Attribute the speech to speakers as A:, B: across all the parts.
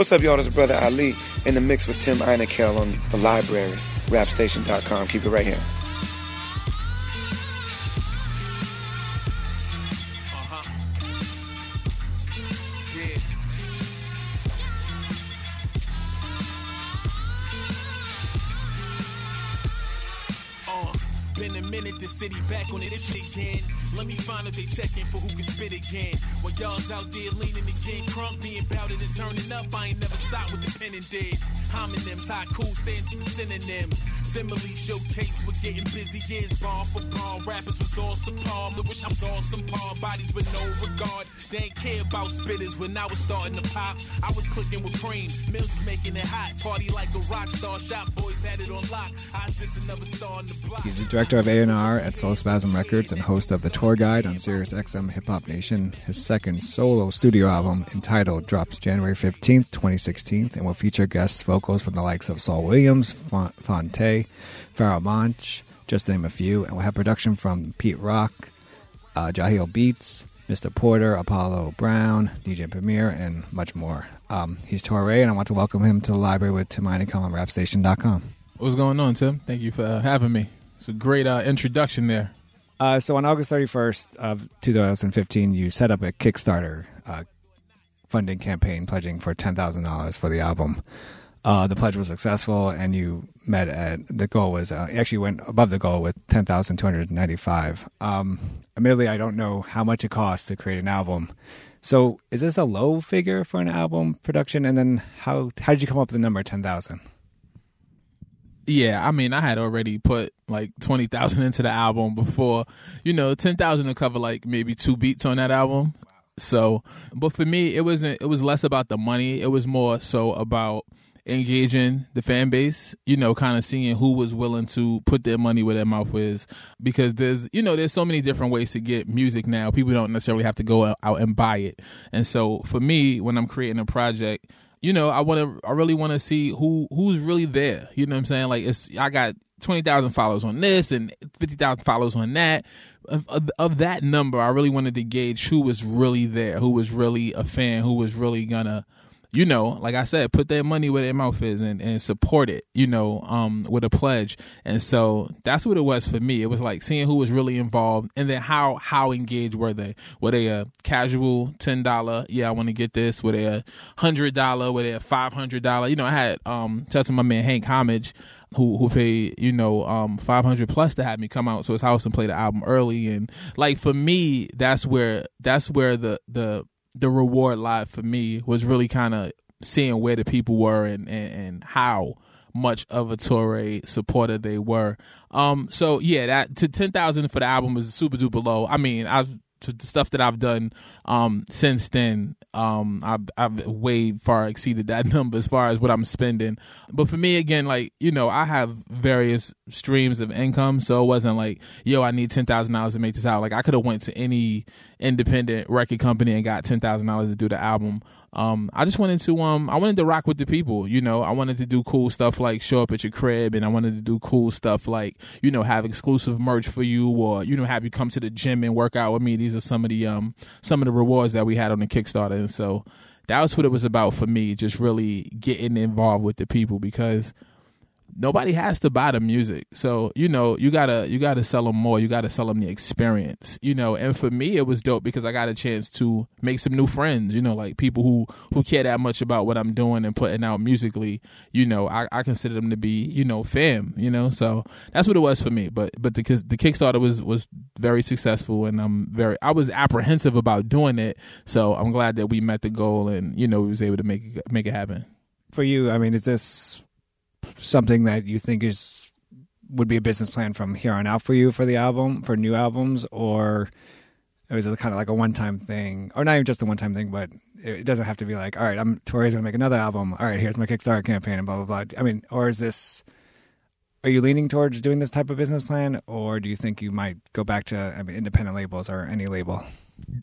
A: What's up, y'all? This is Brother Ali in the mix with Tim Einenkel on The Library, rapstation.com. Keep it right here. Uh-huh.
B: Uh, been a minute, the city back on it again. Let me find if they checking for who can spit again. While y'all's out there leaning again, crunk being bout it and turning up. I ain't never stopped with the pen and dead. Homonyms, high cool stances and synonyms. Simile showcase, we're getting busy. Years bar for bar. Rappers was all some palm. I wish I all some par bodies with no regard. They ain't care about spitters when I was starting to pop. I was clicking with cream. Mills was making it hot. Party like a rock star. Shop Boyz had it on lock. I was just another star on the block.
C: He's the director of A&R at Soul Spazm Records and host of the tour guide on Sirius XM Hip Hop Nation. His second solo studio album, entitled, drops January 15th, 2016, and will feature guest vocals from the likes of Saul Williams, Fon- Phonte, Pharoah Monch, just to name a few, and will have production from Pete Rock, uh, Jahlil Beats, Mr. Porter, Apollo Brown, DJ Premier, and much more. Um, he's Torae, and I want to welcome him to the library with Tim Einenkel on rapstation.com.
D: What's going on, Tim? Thank you for uh, having me. It's a great uh, introduction there.
C: Uh, so on August 31st of 2015, you set up a Kickstarter uh, funding campaign pledging for $10,000 for the album. Uh, the pledge was successful, and you met at the goal was uh, actually went above the goal with ten thousand two hundred ninety five. Um, admittedly, I don't know how much it costs to create an album. So, is this a low figure for an album production? And then how how did you come up with the number ten thousand?
D: Yeah, I mean, I had already put like twenty thousand into the album before, you know, ten thousand to cover like maybe two beats on that album. So, but for me, it wasn't. It was less about the money. It was more so about engaging the fan base. You know, kind of seeing who was willing to put their money where their mouth is. Because there's, you know, there's so many different ways to get music now. People don't necessarily have to go out and buy it. And so, for me, when I'm creating a project you know, I want to, I really want to see who who's really there. You know what I'm saying? Like, it's I got twenty thousand followers on this and fifty thousand followers on that. Of, of, of, that number, I really wanted to gauge who was really there, who was really a fan, who was really gonna you know, like I said, put their money where their mouth is and, and support it, you know, um, with a pledge. And so that's what it was for me. It was like seeing who was really involved and then how how engaged were they? Were they a casual ten dollar, yeah, I want to get this, were they a hundred dollar, were they a five hundred dollar? You know, I had um shout to my man Hank Homage who who paid you know um 500 plus to have me come out to his house and play the album early and like for me that's where that's where the the the reward live for me was really kind of seeing where the people were and, and, and how much of a Torae supporter they were. Um, so yeah, that to ten thousand for the album is super duper low. I mean, I've the stuff that I've done um, since then, um, I've, I've way far exceeded that number as far as what I'm spending. But for me, again, like you know, I have various streams of income, so it wasn't like, yo, I need ten thousand dollars to make this out. Like I could have went to any independent record company and got ten thousand dollars to do the album um, I just wanted to um, I wanted to rock with the people. You know, I wanted to do cool stuff like show up at your crib, and I wanted to do cool stuff like you know have exclusive merch for you, or you know have you come to the gym and work out with me. These are some of the um some of the rewards that we had on the Kickstarter, and so that was what it was about for me. Just really getting involved with the people because nobody has to buy the music. So you know you gotta you gotta sell them more. You gotta sell them the experience you know? And for me it was dope because i got a chance to make some new friends you know like people who who care that much about what i'm doing and putting out musically you know? I, I consider them to be you know fam you know? So that's what it was for me. But but the, the kickstarter was was very successful and i'm very i was apprehensive about doing it. So i'm glad that we met the goal and you know we was able to make make it happen.
C: For you i mean is this something that you think is would be a business plan from here on out for you for the album for new albums or is it kind of like a one time thing or not even just a one time thing but It doesn't have to be like, all right, I'm Torae's gonna make another album. All right, here's my Kickstarter campaign and blah blah blah. I mean, or is this? Are you leaning towards doing this type of business plan, or do you think you might go back to I mean, independent labels or any label?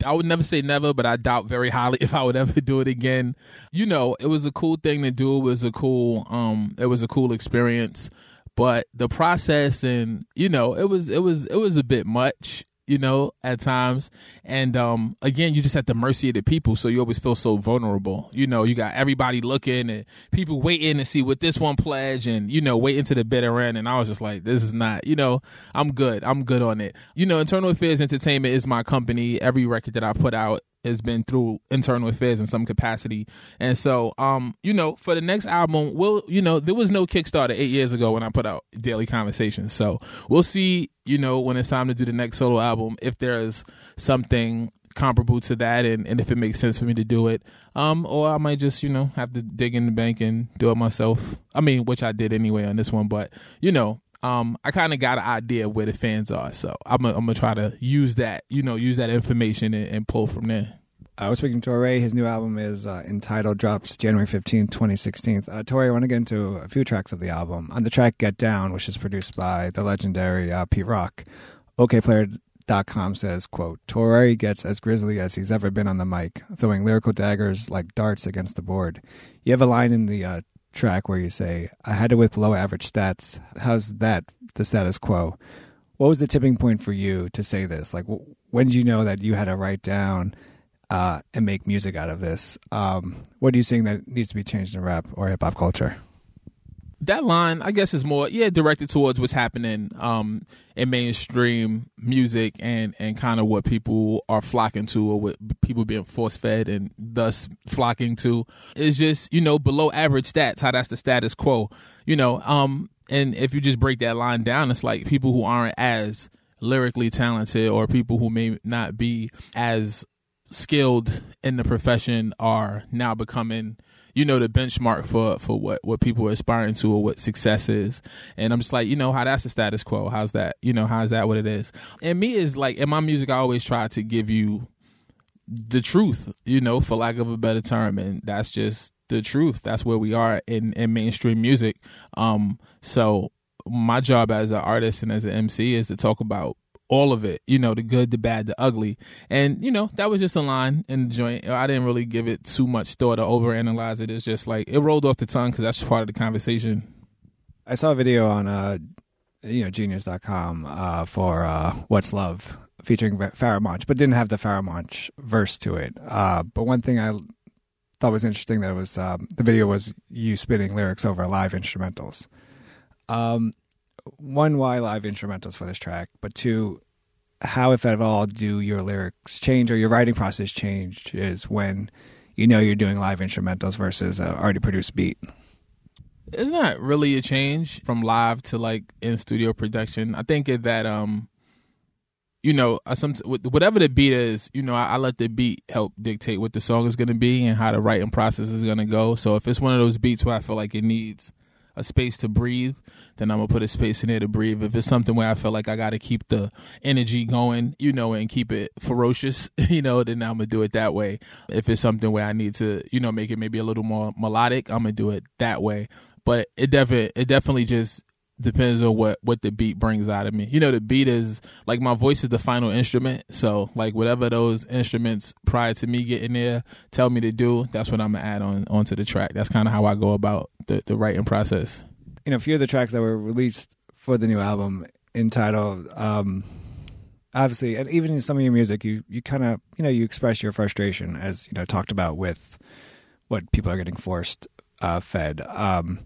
D: I would never say never, but I doubt very highly if I would ever do it again. You know, it was a cool thing to do. It was a cool, um, it was a cool experience, but the process and you know, it was it was it was a bit much you know, at times. And um, again, you're just at the mercy of the people, so you always feel so vulnerable. You know, you got everybody looking and people waiting to see what this one pledge, and you know, waiting to the bitter end. And I was just like, this is not, you know, I'm good. I'm good on it. You know, Internal Affairs Entertainment is my company. Every record that I put out has been through internal affairs in some capacity. And so, um, you know, for the next album, we'll, you know, there was no Kickstarter eight years ago when I put out Daily Conversations. So we'll see, you know, when it's time to do the next solo album, if there's something comparable to that and, and if it makes sense for me to do it. Um, or I might just, you know, have to dig in the bank and do it myself. I mean, which I did anyway on this one, but you know, um, I kind of got an idea where the fans are, so I'm gonna, try to use that, you know, use that information and, and pull from there.
C: I was speaking to Ray. His new album is uh, entitled, drops January 15th, 2016. Uh, I want to get into a few tracks of the album. On the track Get Down, which is produced by the legendary uh, Pete Rock, Okayplayer.com says, quote, Torae gets as grisly as he's ever been on the mic, throwing lyrical daggers like darts against the board. You have a line in the uh, track where you say, I had it with below average stats. How's that the status quo? What was the tipping point for you to say this? Like, when did you know that you had to write down uh, and make music out of this? Um, what are you seeing that needs to be changed in rap or hip hop culture?
D: That line, I guess, is more yeah directed towards what's happening um, in mainstream music and and kind of what people are flocking to or what people being force fed and thus flocking to is just you know below average stats. How that's the status quo, you know. Um, and if you just break that line down, it's like people who aren't as lyrically talented or people who may not be as skilled in the profession are now becoming you know the benchmark for for what what people are aspiring to or what success is. And i'm just like you know how that's the status quo. How's that? You know how's that what it is? And me is like in my music i always try to give you the truth you know for lack of a better term. And that's just the truth. That's where we are in in mainstream music. Um so my job as an artist and as an mc is to talk about all of it, you know, the good, the bad, the ugly. And, you know, that was just a line in the joint. I didn't really give it too much thought or overanalyze it. It's just like it rolled off the tongue because that's part of the conversation.
C: I saw a video on, uh, you know, genius.com uh, for uh, What's Love featuring Monch, but didn't have the Monch verse to it. Uh, but one thing I thought was interesting that it was um, the video was you spinning lyrics over live instrumentals. Um, one, why live instrumentals for this track, but two, how, if at all, do your lyrics change or your writing process change is when you know you're doing live instrumentals versus a already produced beat?
D: It's not really a change from live to like in studio production. I think that um, you know, some whatever the beat is, you know, I, I let the beat help dictate what the song is going to be and how the writing process is going to go. So if it's one of those beats where I feel like it needs a space to breathe, then I'm gonna put a space in there to breathe. If it's something where I feel like I got to keep the energy going, you know, and keep it ferocious, you know, then I'm gonna do it that way. If it's something where I need to, you know, make it maybe a little more melodic, I'm gonna do it that way. But it definitely, it definitely just depends on what what the beat brings out of me. You know, the beat is like my voice is the final instrument. So like whatever those instruments prior to me getting there tell me to do, that's what I'm gonna add on onto the track. That's kind of how I go about the the writing process.
C: You know, a few of the tracks that were released for the new album entitled um obviously and even in some of your music you you kind of you know you express your frustration as you know talked about with what people are getting forced uh fed um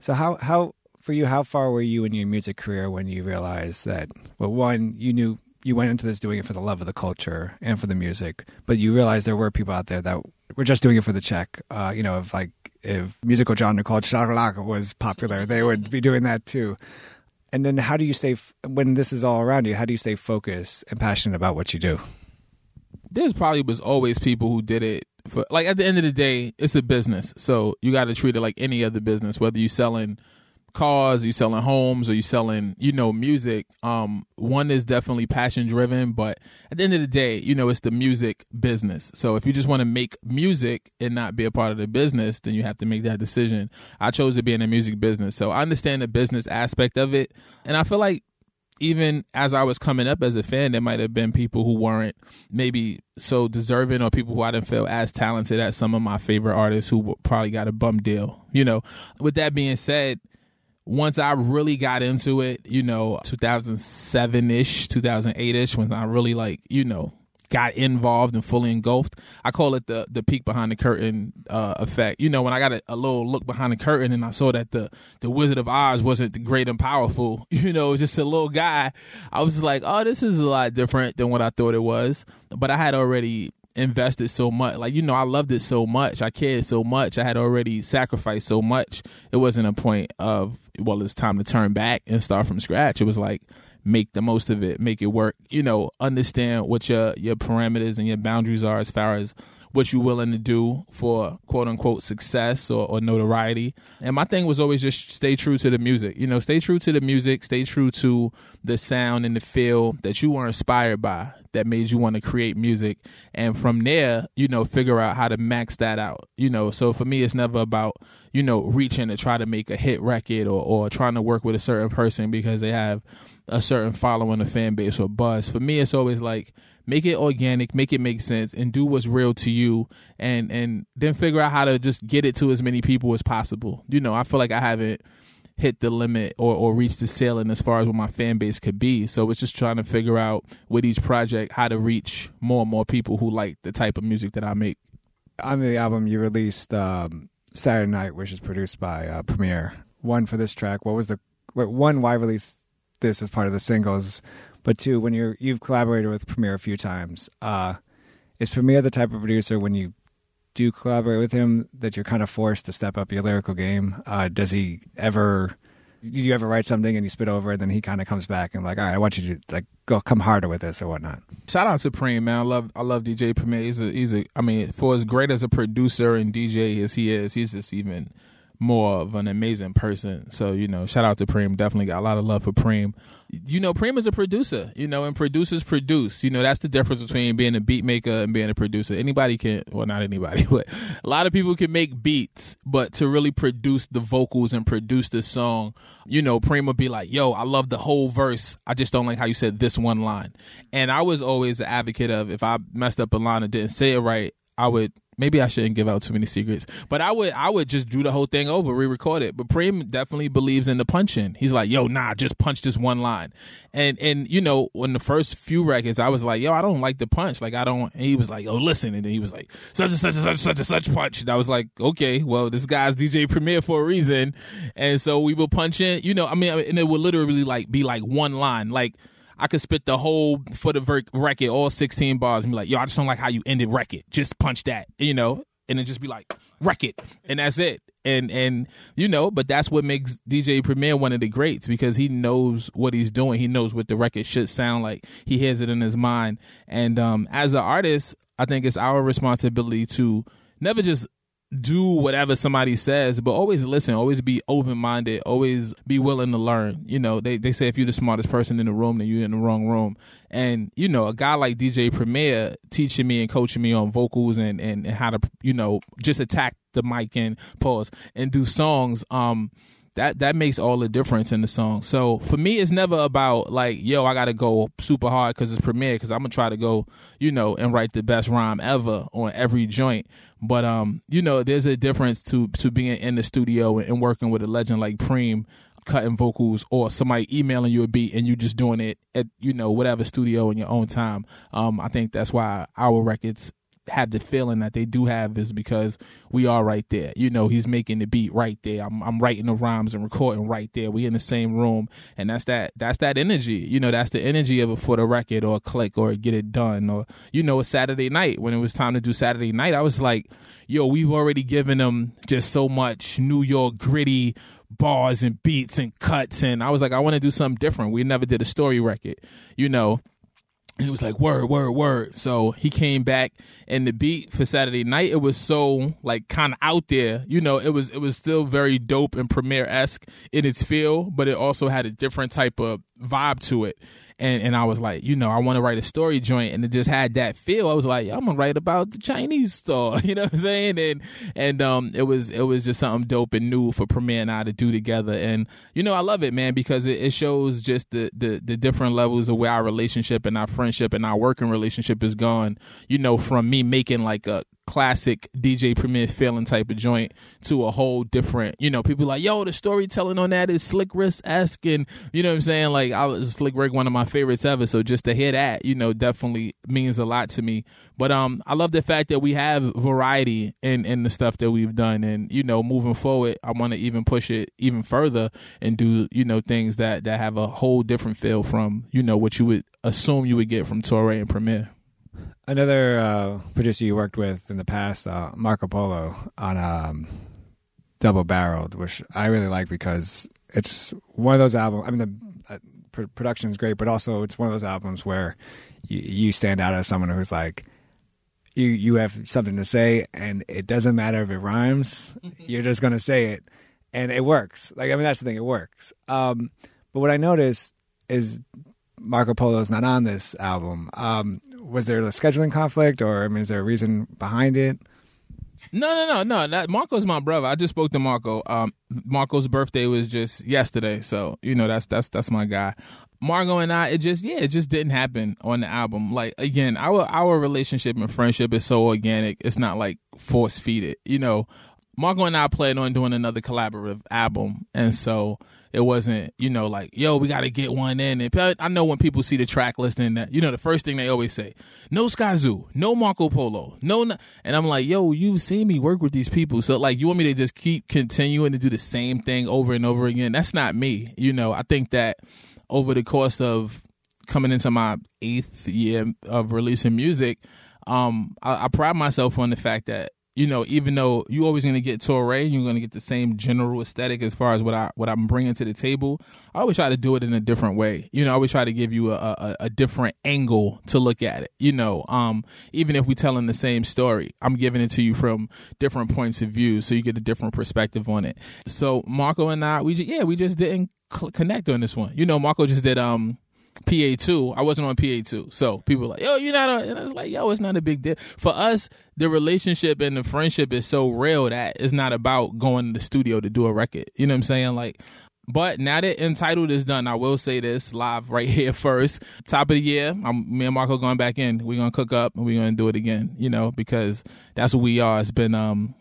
C: so how how for you, how far were you in your music career when you realized that, well, one, you knew you went into this doing it for the love of the culture and for the music, but you realized there were people out there that were just doing it for the check. Uh, you know, if like if musical genre called Shakalaka was popular, they would be doing that too. And then, how do you stay when this is all around you? How do you stay focused and passionate about what you do?
D: There's probably was always people who did it for like at the end of the day, it's a business, so you got to treat it like any other business, whether you're selling cars, are you selling homes, are you selling, you know, music? Um, one is definitely passion driven, but at the end of the day, you know, it's the music business. So if you just want to make music and not be a part of the business, then you have to make that decision. I chose to be in the music business. So I understand the business aspect of it. And I feel like even as I was coming up as a fan, there might have been people who weren't maybe so deserving or people who I didn't feel as talented as some of my favorite artists who probably got a bum deal. You know, with that being said, once I really got into it, you know, 2007 ish, 2008 ish, when I really like, you know, got involved and fully engulfed. I call it the the peek behind the curtain uh, effect. You know, when I got a, a, little look behind the curtain and I saw that the the Wizard of Oz wasn't great and powerful. You know, it was just a little guy. I was like, oh, this is a lot different than what I thought it was. But I had already invested so much. Like, you know, I loved it so much. I cared so much. I had already sacrificed so much. It wasn't a point of, well, it's time to turn back and start from scratch. It was like, make the most of it, make it work. You know, understand what your your parameters and your boundaries are as far as what you're willing to do for quote unquote success or, or, notoriety. And my thing was always just stay true to the music. You know, stay true to the music, stay true to the sound and the feel that you were inspired by that made you want to create music. And from there, you know, figure out how to max that out. You know, so for me, it's never about, you know, reaching to try to make a hit record or, or trying to work with a certain person because they have a certain following, a fan base, or buzz. For me, it's always like make it organic, make it make sense, and do what's real to you, and and then figure out how to just get it to as many people as possible. You know, I feel like I haven't hit the limit or, or reached the ceiling as far as what my fan base could be. So it's just trying to figure out with each project how to reach more and more people who like the type of music that I make.
C: On the album, you released um, Saturday Night, which is produced by uh, Premier. One for this track. What was the one? Why release this as part of the singles, but two, when you're you've collaborated with Premier a few times, uh, is Premier the type of producer when you do collaborate with him that you're kind of forced to step up your lyrical game? Uh, does he ever? Do you ever write something and you spit over it, then he kind of comes back and like, all right, I want you to like go come harder with this or whatnot.
D: Shout out to Preem, man. I love I love DJ Premier. He's a he's a I mean, for as great as a producer and DJ as he is, he's just even more of an amazing person. So, you know, shout out to Preem. Definitely got a lot of love for Preem. You know, Preem is a producer, you know, and producers produce. You know, that's the difference between being a beat maker and being a producer. Anybody can, well, not anybody, but a lot of people can make beats, but to really produce the vocals and produce the song, you know, Preem would be like, yo, I love the whole verse. I just don't like how you said this one line. And I was always an advocate of if I messed up a line and didn't say it right, I would maybe I shouldn't give out too many secrets, but I would I would just do the whole thing over, re-record it. But Preem definitely believes in the punching. He's like, yo, nah, just punch this one line. And and you know, when the first few records, I was like, yo, I don't like the punch. Like I don't. And he was like, oh, listen, and then he was like, such and such and such such and such punch. And I was like, okay, well, this guy's DJ Premier for a reason. And so we were punching. You know, I mean, and it would literally like be like one line, like I could spit the whole for the ver- record, all 16 bars, and be like, yo, I just don't like how you ended record. Just punch that, you know, and then just be like, record, and that's it. And and you know, but that's what makes DJ Premier one of the greats because he knows what he's doing. He knows what the record should sound like. He has it in his mind. And um, as an artist, I think it's our responsibility to never just do whatever somebody says, but always listen, always be open minded, always be willing to learn. You know, they, they say if you're the smartest person in the room, then you're in the wrong room. And, you know, a guy like DJ Premier teaching me and coaching me on vocals and, and, and how to, you know, just attack the mic and pause and do songs, um, that that makes all the difference in the song. So for me, it's never about like, yo, I got to go super hard because it's Premier because I'm gonna try to go, you know, and write the best rhyme ever on every joint. But um, you know, there's a difference to to being in the studio and, and working with a legend like Preem cutting vocals or somebody emailing you a beat and you just doing it at you know whatever studio in your own time um i think that's why our records have the feeling that they do have is because we are right there. You know, he's making the beat right there. I'm, I'm writing the rhymes and recording right there. We in the same room, and that's that. That's that energy. You know, that's the energy of a for the record or a click or get it done or you know a Saturday night when it was time to do Saturday night. I was like, yo, we've already given them just so much New York gritty bars and beats and cuts, and I was like, I want to do something different. We never did a story record, you know he was like, word, word, word. So he came back and the beat for Saturday night, it was so like kind of out there. You know, it was it was still very dope and Premier esque in its feel, but it also had a different type of vibe to it and and I was like, you know, I want to write a story joint, and it just had that feel. I was like, I'm gonna write about the Chinese store, you know what I'm saying? And and um, it was it was just something dope and new for Premier and I to do together, and you know, I love it, man, because it, it shows just the, the the different levels of where our relationship and our friendship and our working relationship is gone. You know, from me making like a classic DJ Premier feeling type of joint to a whole different, you know, people like, yo, the storytelling on that is Slick Rick esque. And, you know what I'm saying? Like, I was Slick Rick, one of my favorites ever. So just to hear that, you know, definitely means a lot to me. But um, I love the fact that we have variety in, in the stuff that we've done. And, you know, moving forward, I want to even push it even further and do, you know, things that, that have a whole different feel from, you know, what you would assume you would get from Torae and Premier.
C: Another uh, producer you worked with in the past, uh, Marco Polo, on um, Double Barreled, which I really like because it's one of those albums. I mean, the uh, pr- production is great, but also it's one of those albums where you, you stand out as someone who's like, you you have something to say, and it doesn't matter if it rhymes. You're just gonna say it, and it works. Like I mean, that's the thing; it works. Um, but what I noticed is Marco Polo is not on this album. Um, was there a scheduling conflict, or I mean, is there a reason behind it?
D: No, no, no, no. That Marco's my brother. I just spoke to Marco. Um, Marco's birthday was just yesterday, so you know that's that's that's my guy. Marco and I, it just yeah, it just didn't happen on the album. Like again, our our relationship and friendship is so organic. It's not like force feed it. You know, Marco and I planned on doing another collaborative album, and so it wasn't, you know, like, yo, we got to get one in. And I know when people see the track listing that, you know, the first thing they always say, no Skyzoo, no Marco Polo, no, no. And I'm like, yo, you've seen me work with these people. So, like, you want me to just keep continuing to do the same thing over and over again? That's not me. You know, I think that over the course of coming into my eighth year of releasing music, um, I, I pride myself on the fact that you know, even though you're always going to get Torae, you're going to get the same general aesthetic as far as what I what I'm bringing to the table. I always try to do it in a different way. You know, I always try to give you a, a, a different angle to look at it. You know, um, even if we're telling the same story, I'm giving it to you from different points of view, so you get a different perspective on it. So Marco and I, we just, yeah, we just didn't cl- connect on this one. You know, Marco just did um PA2. I wasn't on PA2. So people were like, yo, you're not on. And I was like, yo, it's not a big deal. For us, the relationship and the friendship is so real that it's not about going to the studio to do a record. You know what I'm saying? Like, but now that Entitled is done, I will say this live right here first. Top of the year, I'm, me and Marco going back in. We're going to cook up and we're going to do it again, you know, because that's what we are. It's been, um,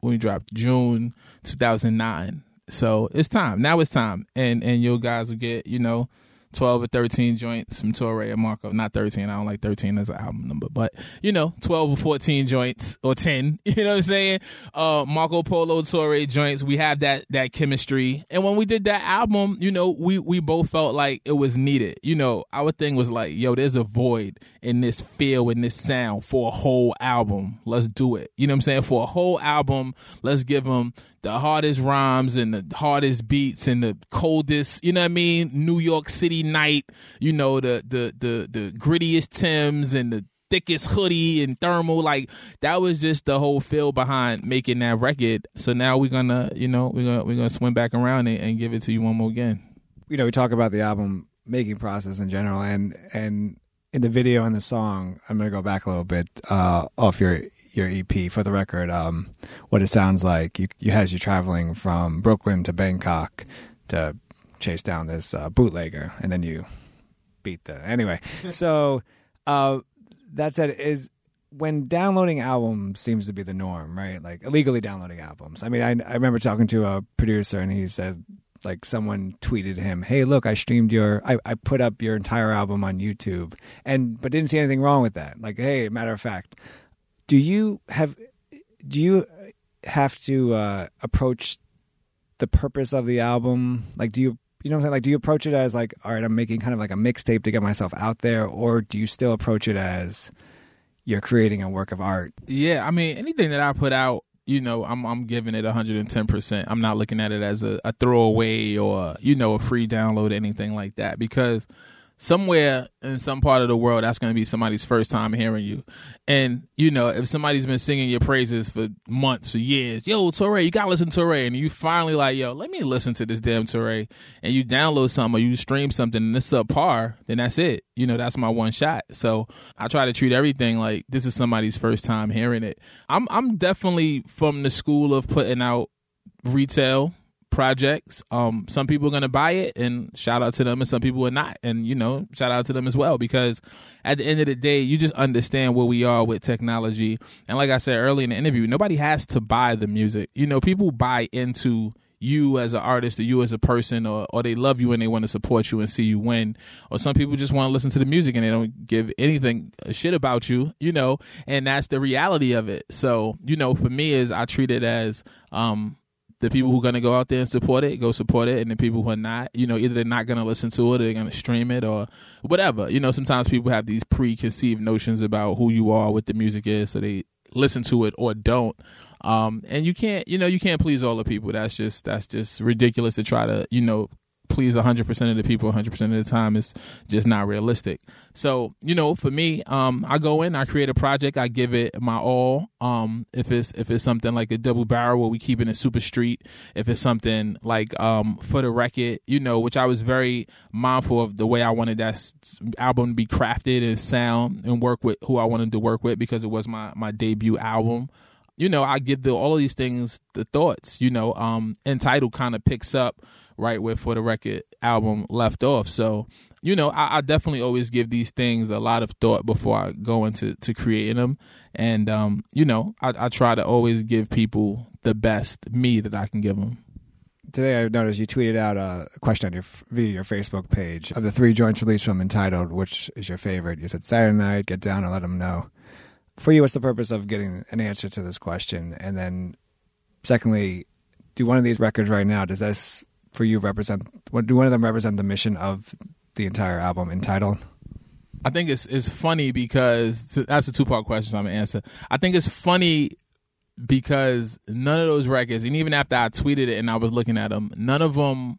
D: when we dropped June 2009. So it's time. Now it's time. And, and you guys will get, you know, 12 or 13 joints from Torae and Marco. Not 13. I don't like 13 as an album number, but you know, 12 or 14 joints or 10. You know what I'm saying? Uh, Marco Polo, Torae joints. We have that that chemistry. And when we did that album, you know, we we both felt like it was needed. You know, our thing was like, yo, there's a void in this feel in this sound for a whole album. Let's do it. You know what I'm saying? For a whole album, let's give them the hardest rhymes and the hardest beats and the coldest, you know what I mean, New York City night, you know, the the the the grittiest Tims and the thickest hoodie and thermal like that was just the whole feel behind making that record. So now we're gonna you know we're gonna we're gonna swim back around and, and give it to you one more again.
C: You know we talk about the album making process in general and and in the video and the song i'm gonna go back a little bit uh off your your EP for the record. Um, what it sounds like you you has you traveling from Brooklyn to Bangkok to chase down this uh, bootlegger, and then you beat the anyway. so uh, that said, is when downloading albums seems to be the norm, right? Like illegally downloading albums. I mean, I I remember talking to a producer, and he said like someone tweeted him, "Hey, look, I streamed your, I, I put up your entire album on YouTube, and but didn't see anything wrong with that. Like, hey, matter of fact, do you have do you have to uh, approach the purpose of the album like do you you know what I'm saying? Like, do you approach it as like, all right, I'm making kind of like a mixtape to get myself out there, or do you still approach it as you're creating a work of art?
D: Yeah, I mean, anything that I put out, you know, I'm I'm giving it 110. percent I'm not looking at it as a, a throwaway or you know a free download, anything like that, because somewhere in some part of the world that's going to be somebody's first time hearing you. And you know if somebody's been singing your praises for months or years yo Torae you gotta listen to Torae and you finally like yo let me listen to this damn Torae and you download something or you stream something and it's subpar then that's it. You know that's my one shot. So I try to treat everything like this is somebody's first time hearing it. I'm I'm definitely from the school of putting out retail projects. Um, some people are going to buy it, and shout out to them, and some people are not. And, you know, shout out to them as well, because at the end of the day, you just understand where we are with technology. And like I said earlier in the interview, nobody has to buy the music. You know, people buy into you as an artist or you as a person or, or they love you and they want to support you and see you win or some people just want to listen to the music and they don't give anything shit about you you know and that's the reality of it so you know for me is i treat it as um the people who are going to go out there and support it, go support it. And the people who are not, you know, either they're not going to listen to it or they're going to stream it or whatever. You know, sometimes people have these preconceived notions about who you are, what the music is, so they listen to it or don't. Um, and you can't, you know, you can't please all the people. That's just, that's just ridiculous to try to, you know, please 100% of the people 100% of the time is just not realistic. So you know for me um, i go in i create a project i give it my all. Um, if it's if it's something like a double barrel where we keep it in super street if it's something like um, for the record you know which i was very mindful of the way i wanted that album to be crafted and sound and work with who i wanted to work with because it was my my debut album. You know i give the all of these things the thoughts you know um entitled kind of picks up right where for the record album left off. So, you know, I, I, definitely always give these things a lot of thought before I go into to creating them, and um, you know, I, I try to always give people the best me that I can give them.
C: Today, I noticed you tweeted out a question on your via your Facebook page of the three joints released from entitled, which is your favorite. You said Saturday Night, Get Down, and Let Them Know. For you, what's the purpose of getting an answer to this question? And then, secondly, do one of these records right now does this for you represent? Do one of them represent the mission of the entire album entitled?
D: I think it's it's funny because that's a two part question. So I'm gonna answer. I think it's funny because none of those records, and even after I tweeted it and I was looking at them, none of them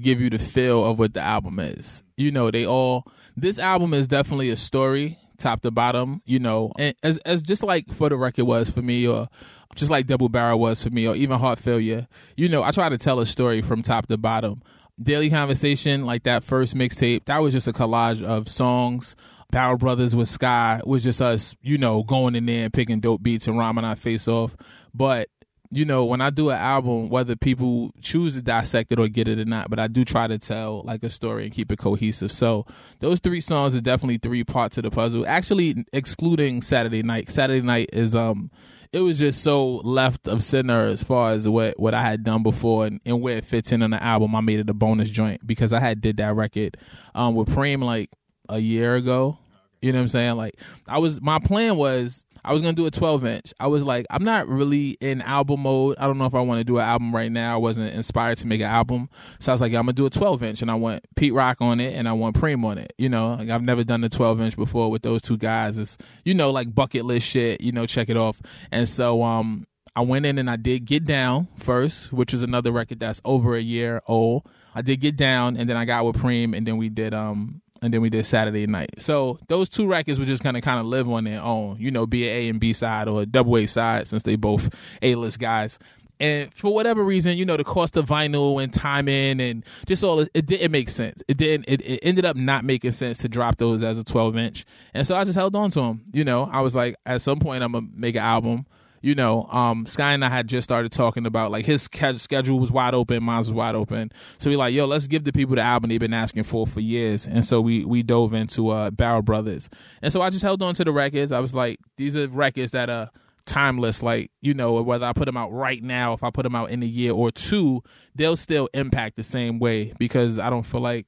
D: give you the feel of what the album is. You know, they all. This album is definitely a story, top to bottom. You know, and as as just like for the record was for me, or just like Double Barrel was for me, or even Heart Failure. You know, I try to tell a story from top to bottom. Daily Conversation, like that first mixtape, that was just a collage of songs. Barrel Brothers with Sky was just us, you know, going in there and picking dope beats and rhyming our face off. But you know, when I do an album, whether people choose to dissect it or get it or not, but I do try to tell like a story and keep it cohesive. So those three songs are definitely three parts of the puzzle. Actually, excluding Saturday Night. Saturday Night is um it was just so left of center as far as what what I had done before and, and where it fits in on the album. I made it a bonus joint because I had did that record um, with Preem like a year ago. You know what I'm saying? Like I was my plan was I was gonna do a 12 inch. I was like, I'm not really in album mode. I don't know if I want to do an album right now. I wasn't inspired to make an album, so I was like, I'm gonna do a 12 inch, and I want Pete Rock on it, and I want Preem on it. You know, like I've never done the 12 inch before with those two guys. It's you know like bucket list shit. You know, check it off. And so um, I went in and I did Get Down first, which is another record that's over a year old. I did Get Down, and then I got with Preem, and then we did um and then we did Saturday night. So those two records were just gonna kind of live on their own, you know, be an A and B side or a double A side since they both A list guys. And for whatever reason, you know, the cost of vinyl and timing and just all it, didn't make sense. It didn't. It, it ended up not making sense to drop those as a 12 inch, and so I just held on to them. You know, I was like, at some point, I'm gonna make an album you know, um, Sky and I had just started talking about like his schedule was wide open, mine was wide open. So we like, yo, let's give the people the album they've been asking for for years. And so we we dove into uh, Barrel Brothers, and so I just held on to the records. I was like, these are records that are timeless. Like you know, whether I put them out right now, if I put them out in a year or two, they'll still impact the same way because I don't feel like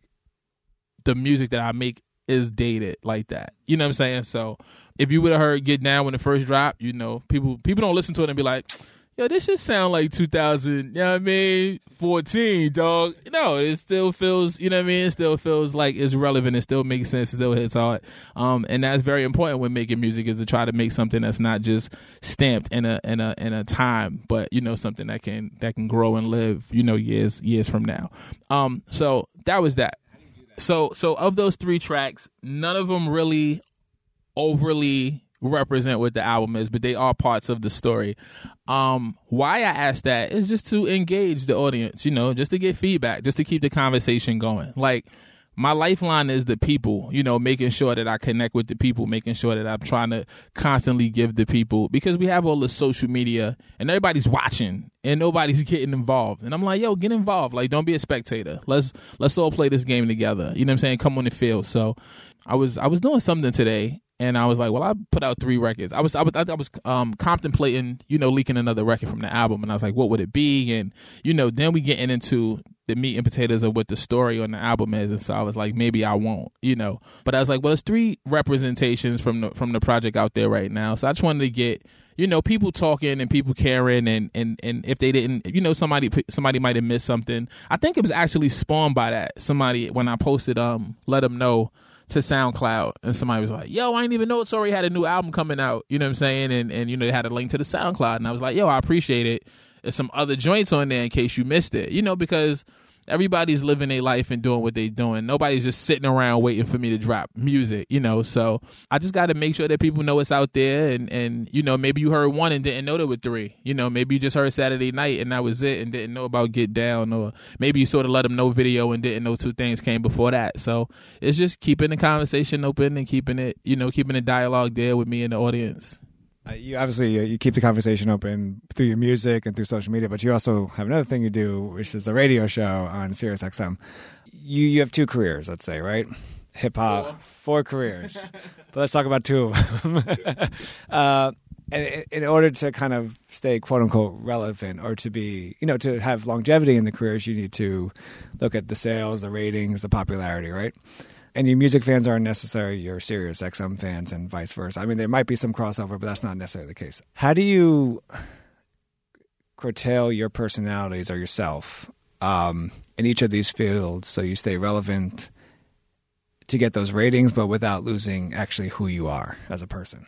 D: the music that I make is dated like that. You know what I'm saying? So if you would have heard Get Down when it first dropped, you know, people people don't listen to it and be like, yo, this just sound like 2000, you know what I mean, 14, dog. No, it still feels, you know what I mean? It still feels like it's relevant. It still makes sense. It still hits hard. Um, and that's very important when making music is to try to make something that's not just stamped in a in a in a time, but you know something that can that can grow and live, you know, years years from now. Um, so that was that. So so of those three tracks, none of them really overly represent what the album is, but they are parts of the story. Um, why I asked that is just to engage the audience, you know, just to get feedback, just to keep the conversation going. Like my lifeline is the people, you know, making sure that I connect with the people, making sure that I'm trying to constantly give the people because we have all the social media and everybody's watching and nobody's getting involved. And I'm like, yo, get involved. Like, don't be a spectator. Let's let's all play this game together. You know what I'm saying? Come on the field. So I was I was doing something today and I was like, well, I put out three records. I was I was I was um, contemplating, you know, leaking another record from the album, and I was like, what would it be? And you know, then we getting into the meat and potatoes of what the story on the album is, and so I was like, maybe I won't, you know. But I was like, well, it's three representations from the from the project out there right now, so I just wanted to get you know people talking and people caring and and and if they didn't you know somebody somebody might have missed something i think it was actually spawned by that somebody when i posted um let them know to SoundCloud and somebody was like, "Yo, I didn't even know it's already had a new album coming out." You know what I'm saying? And and you know they had a link to the SoundCloud, and I was like, "Yo, I appreciate it." There's some other joints on there in case you missed it. You know because everybody's living their life and doing what they're doing. Nobody's just sitting around waiting for me to drop music, you know. So I just got to make sure that people know it's out there, and and you know maybe you heard one and didn't know there were three. You know, maybe you just heard Saturday night and that was it, and didn't know about Get Down, or maybe you sort of let them know video and didn't know two things came before that. So it's just keeping the conversation open and keeping it, you know, keeping the dialogue there with me and the audience.
C: Uh, you obviously uh, you keep the conversation open through your music and through social media, but you also have another thing you do, which is a radio show on Sirius XM. You you have two careers, let's say, right? Hip hop, four. four. careers. but let's talk about two of them. uh, and in order to kind of stay quote unquote relevant or to be, you know, to have longevity in the careers, you need to look at the sales, the ratings, the popularity, right? And your music fans aren't necessarily your Sirius XM fans, and vice versa. I mean, there might be some crossover, but that's not necessarily the case. How do you curtail your personalities or yourself um, in each of these fields so you stay relevant to get those ratings, but without losing actually who you are as a person?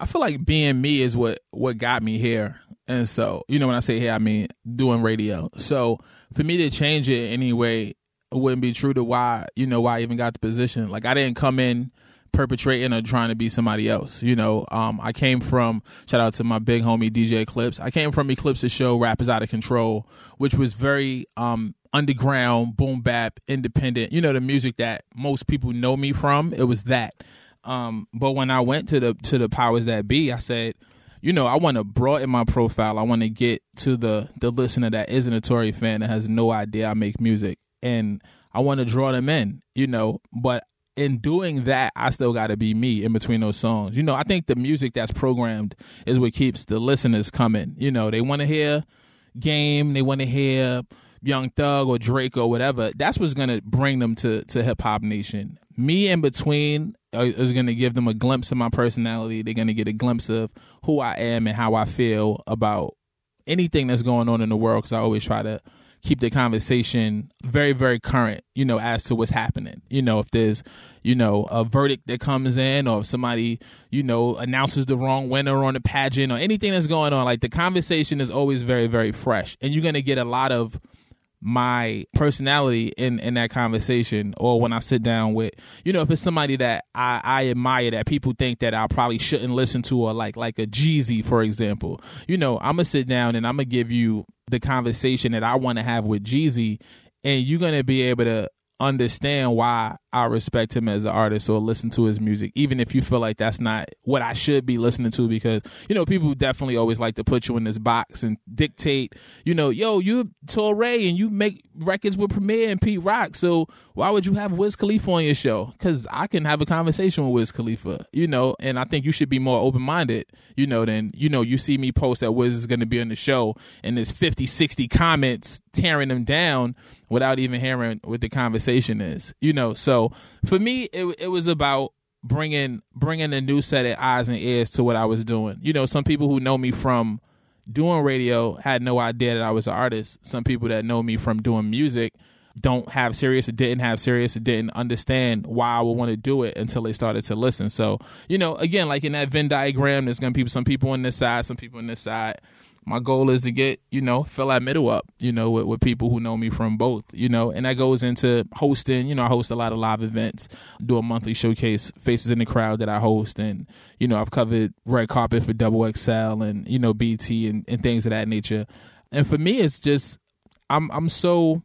D: I feel like being me is what what got me here. And so, you know, when I say here, I mean doing radio. So for me to change it anyway, wouldn't be true to why you know why I even got the position. Like I didn't come in perpetrating or trying to be somebody else. You know, um, I came from shout out to my big homie DJ Eclipse. I came from Eclipse's show Rap is Out of Control, which was very um, underground, boom bap, independent. You know, the music that most people know me from. It was that. Um, but when I went to the to the powers that be, I said, you know, I want to broaden my profile. I want to get to the the listener that isn't a Torae fan that has no idea I make music and I want to draw them in, you know, but in doing that, I still got to be me in between those songs. You know, I think the music that's programmed is what keeps the listeners coming. You know, they want to hear Game, they want to hear Young Thug or Drake or whatever. That's what's going to bring them to, to Hip Hop Nation. Me in between uh, is going to give them a glimpse of my personality. They're going to get a glimpse of who I am and how I feel about anything that's going on in the world because I always try to keep the conversation very, very current, you know, as to what's happening. You know, if there's, you know, a verdict that comes in or if somebody, you know, announces the wrong winner on a pageant or anything that's going on, like the conversation is always very, very fresh. And you're going to get a lot of my personality in in that conversation or when I sit down with you know if it's somebody that I, I admire that people think that I probably shouldn't listen to or like like a Jeezy for example you know I'm gonna sit down and I'm gonna give you the conversation that I want to have with Jeezy and you're gonna be able to understand why I respect him as an artist or listen to his music, even if you feel like that's not what I should be listening to. Because you know, people definitely always like to put you in this box and dictate. You know, yo, you're Torae and you make records with Premier and Pete Rock, so why would you have Wiz Khalifa on your show? Because I can have a conversation with Wiz Khalifa, you know, and I think you should be more open minded, you know, than you know, you see me post that Wiz is going to be on the show and there's 50, 60 comments tearing them down without even hearing what the conversation is, you know. So for me, it it was about bringing bringing a new set of eyes and ears to what I was doing. You know, some people who know me from doing radio had no idea that I was an artist. Some people that know me from doing music don't have serious or didn't have serious or didn't understand why I would want to do it until they started to listen. So, you know, again, like in that Venn diagram, there's gonna be some people on this side, some people on this side. My goal is to get you know fill that middle up you know with, with people who know me from both you know and that goes into hosting you know i host a lot of live events do a monthly showcase faces in the crowd that i host and you know i've covered red carpet for double xl and you know bt and, and things of that nature. And for me it's just i'm i'm so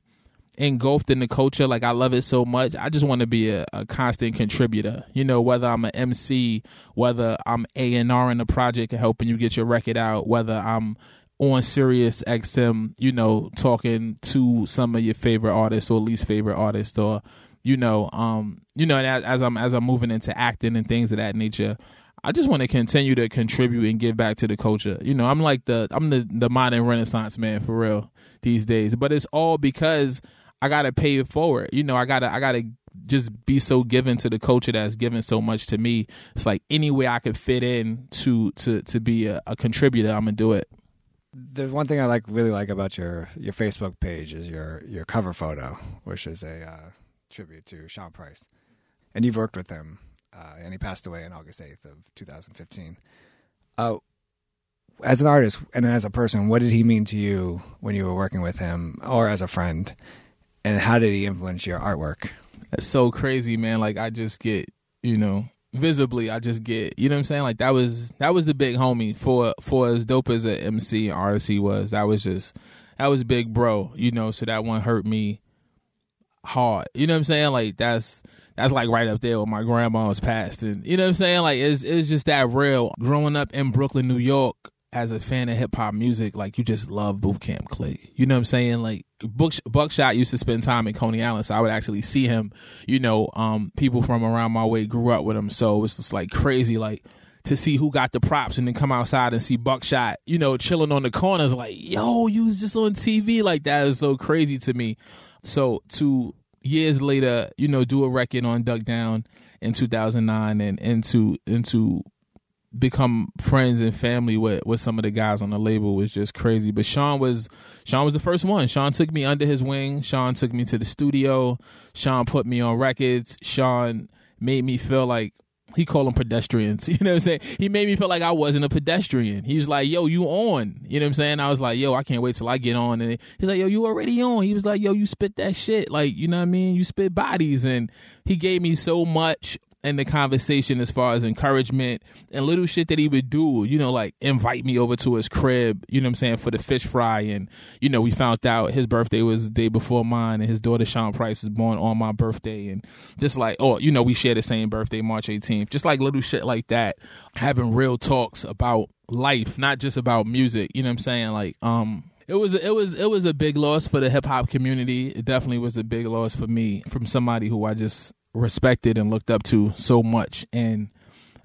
D: engulfed in the culture. Like i love it so much. I just want to be a, a, constant contributor. You know whether i'm an mc whether i'm a&r in a project and helping you get your record out whether i'm on Sirius XM, you know, talking to some of your favorite artists or least favorite artists, or you know, um, you know, as, as I'm as I'm moving into acting and things of that nature, I just want to continue to contribute and give back to the culture. You know, I'm like the I'm the the modern renaissance man for real these days, but it's all because I gotta pay it forward. You know, I gotta I gotta just be so given to the culture that's given so much to me. It's like any way I could fit in to to to be a, a contributor, I'm gonna do it.
C: There's one thing I like really like about your your Facebook page is your your cover photo, which is a uh, tribute to Sean Price, and you've worked with him, uh, and he passed away on August 8th of 2015. Uh, as an artist and as a person, what did he mean to you when you were working with him, or as a friend? And how did he influence your artwork?
D: That's so crazy, man. Like I just get, you know, visibly I just get, you know what I'm saying? Like that was that was the big homie for for as dope as an MC and artist he was. That was just that was big bro, you know, so that one hurt me hard. You know what I'm saying? Like that's that's like right up there with my grandma's past and you know what I'm saying? Like it's it's just that real. Growing up in Brooklyn, New York, as a fan of hip hop music, like you just love Boot Camp Clik. You know what I'm saying? Like Buckshot used to spend time in Coney Island, so I would actually see him. You know, um, people from around my way grew up with him, so it's just like crazy, like to see who got the props and then come outside and see Buckshot, you know, chilling on the corners, like yo, you was just on TV, like that is so crazy to me. So to years later, you know, do a record on Duck Down in 2009 and into into become friends and family with with some of the guys on the label was just crazy. But Sean was Sean was the first one. Sean took me under his wing. Sean took me to the studio. Sean put me on records. Sean made me feel like he called them pedestrians. You know what I'm saying? He made me feel like I wasn't a pedestrian. He's like, yo, you on. You know what I'm saying? I was like, yo, I can't wait till I get on. And he's like, yo, you already on. He was like, yo, you spit that shit. Like, you know what I mean? You spit bodies. And he gave me so much in the conversation as far as encouragement and little shit that he would do, you know, like invite me over to his crib, you know I'm saying, for the fish fry. And, you know, we found out his birthday was the day before mine and his daughter Sean Price is born on my birthday. And just like, oh, you know, we share the same birthday, March 18th. Just like little shit like that, having real talks about life, not just about music, you know what I'm saying? Like, um, it was it was it was a big loss for the hip hop community. It definitely was a big loss for me from somebody who I just respected and looked up to so much. And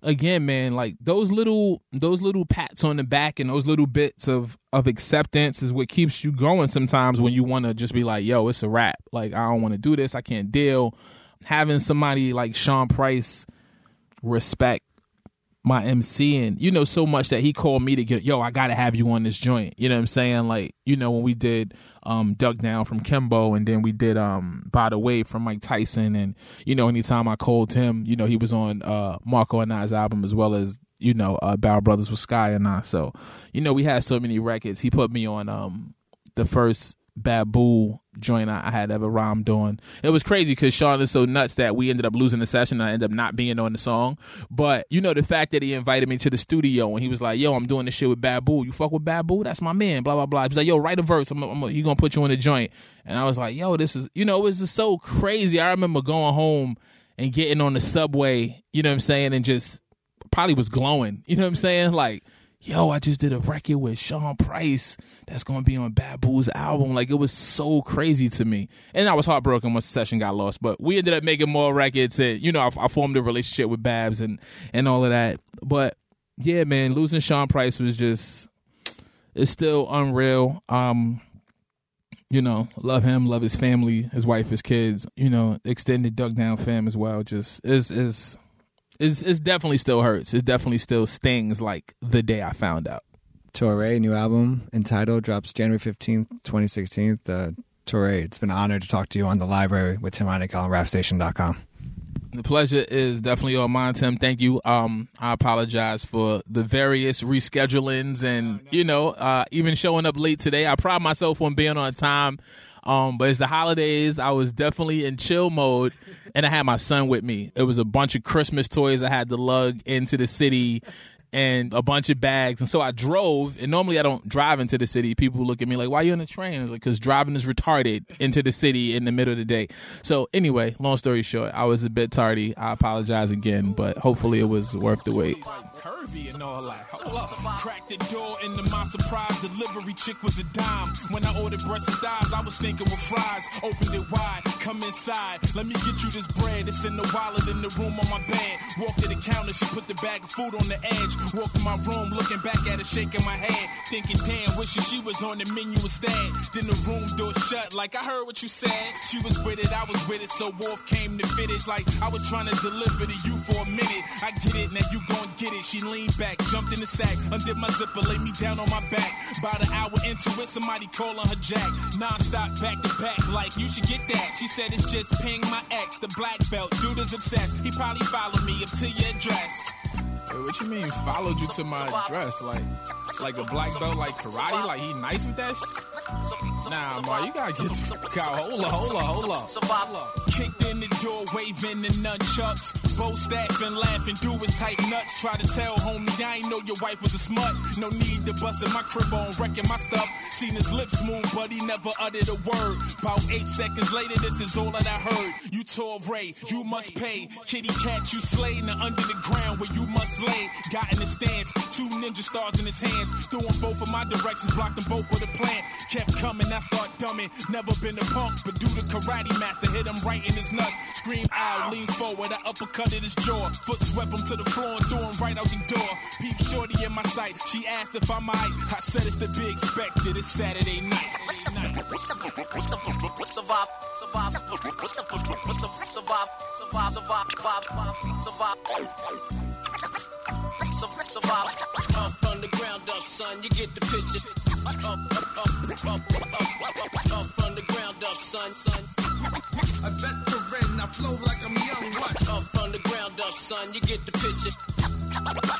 D: again man like those little those little pats on the back and those little bits of of acceptance is what keeps you going sometimes when you want to just be like yo it's a wrap. Like i don't want to do this. I can't deal. Having somebody like sean price respect my MC and you know so much that he called me to get yo I gotta have you on this joint. You know what I'm saying? Like you know when we did um Duck Down from Kimbo and then we did um By the Way from Mike Tyson. And you know anytime I called him you know he was on uh Marco and I's album as well as you know uh Barrel Brothers with Sky and I. So you know we had so many records. He put me on um the first Babu joint I had ever rhymed on. It was crazy because Sean is so nuts that we ended up losing the session. and I ended up not being on the song. But you know the fact that he invited me to the studio and he was like, "Yo, I'm doing this shit with Babu. You fuck with Babu? That's my man." Blah blah blah. He's like, "Yo, write a verse. I'm, I'm, gonna put you on the joint." And I was like, "Yo, this is you know it was just so crazy." I remember going home and getting on the subway. You know what I'm saying, and just probably was glowing. You know what I'm saying, like yo, I just did a record with Sean Price that's gonna be on Babu's album. Like it was so crazy to me, and I was heartbroken once the session got lost. But we ended up making more records, and you know, I, I formed a relationship with Babs and and all of that. But yeah, man, losing Sean Price was just it's still unreal. Um, you know, love him, love his family, his wife, his kids. You know, extended Duck Down fam as well. Just is is it's, it's definitely still hurts. It definitely still stings like the day I found out.
C: Torae, new album entitled, drops January 15th, 2016. The Torae, it's been an honor to talk to you on the library with Tim Heineke on rapstation.com.
E: The pleasure is definitely all mine, Tim. Thank you. Um, I apologize for the various reschedulings and you know, uh, even showing up late today. I pride myself on being on time. Um, but it's the holidays. I was definitely in chill mode, and I had my son with me. It was a bunch of Christmas toys I had to lug into the city and a bunch of bags. And so I drove, and normally I don't drive into the city. People look at me like, why are you on the train? Like, because driving is retarded into the city in the middle of the day. So anyway, long story short, I was a bit tardy. I apologize again, but hopefully it was worth the wait
D: and all that. Hold up. Cracked the door into my surprise delivery chick was a dime. When I ordered breast and thighs, I was thinking with fries. Opened it wide, come inside. Let me get you this bread. It's in the wallet in the room on my bed. Walked to the counter, she put the bag of food on the edge. Walked in my room, looking back at her, shaking my head. Thinking, damn, wishing she was on the menu instead. Then the room door shut, like I heard what you said. She was with it, I was with it, so Wolf came to fit it. Like I was trying to deliver to you for a minute. I get it, now you gon' get it. She leaned back, jumped in the sack, undid my zipper, laid me down on my back. About an hour into it, somebody calling her Jack. Non-stop, back to back, like you should get that. She said it's just ping my ex, the black belt. Dude is obsessed. He probably followed me up to your address.
E: Wait, what you mean followed you to my address? Like, like a black belt, like karate? Like he nice with that shit? Nah, Ma, you gotta get the fuck out. Hold up, hold up, hold up.
D: Kicked in the door, waving the nunchucks. Both staffing, laughing, do his tight nuts. Try to tell homie, I ain't know your wife was a smut. No need to bust in my crib on wrecking my stuff. Seen his lips move, but he never uttered a word. About eight seconds later, this is all that I heard. You tore Ray, you must pay. Kitty cat, you slayed now under the ground where you must lay. Got in the stance, two ninja stars in his hands. Threw both in my directions, blocked them both with a plant. Kept coming, I start dumbing. Never been a punk, but do the karate master, hit him right in his nuts. Scream out, lean forward, I uppercut at his jaw. Foot swept him to the floor and threw him right out the door. Peep shorty in my sight, she asked if I might. I said it's to be expected, it's Saturday night.
F: You get picture. Up, up, up, up, up, up, up from the ground up, son? Up from the up, son, you get the picture.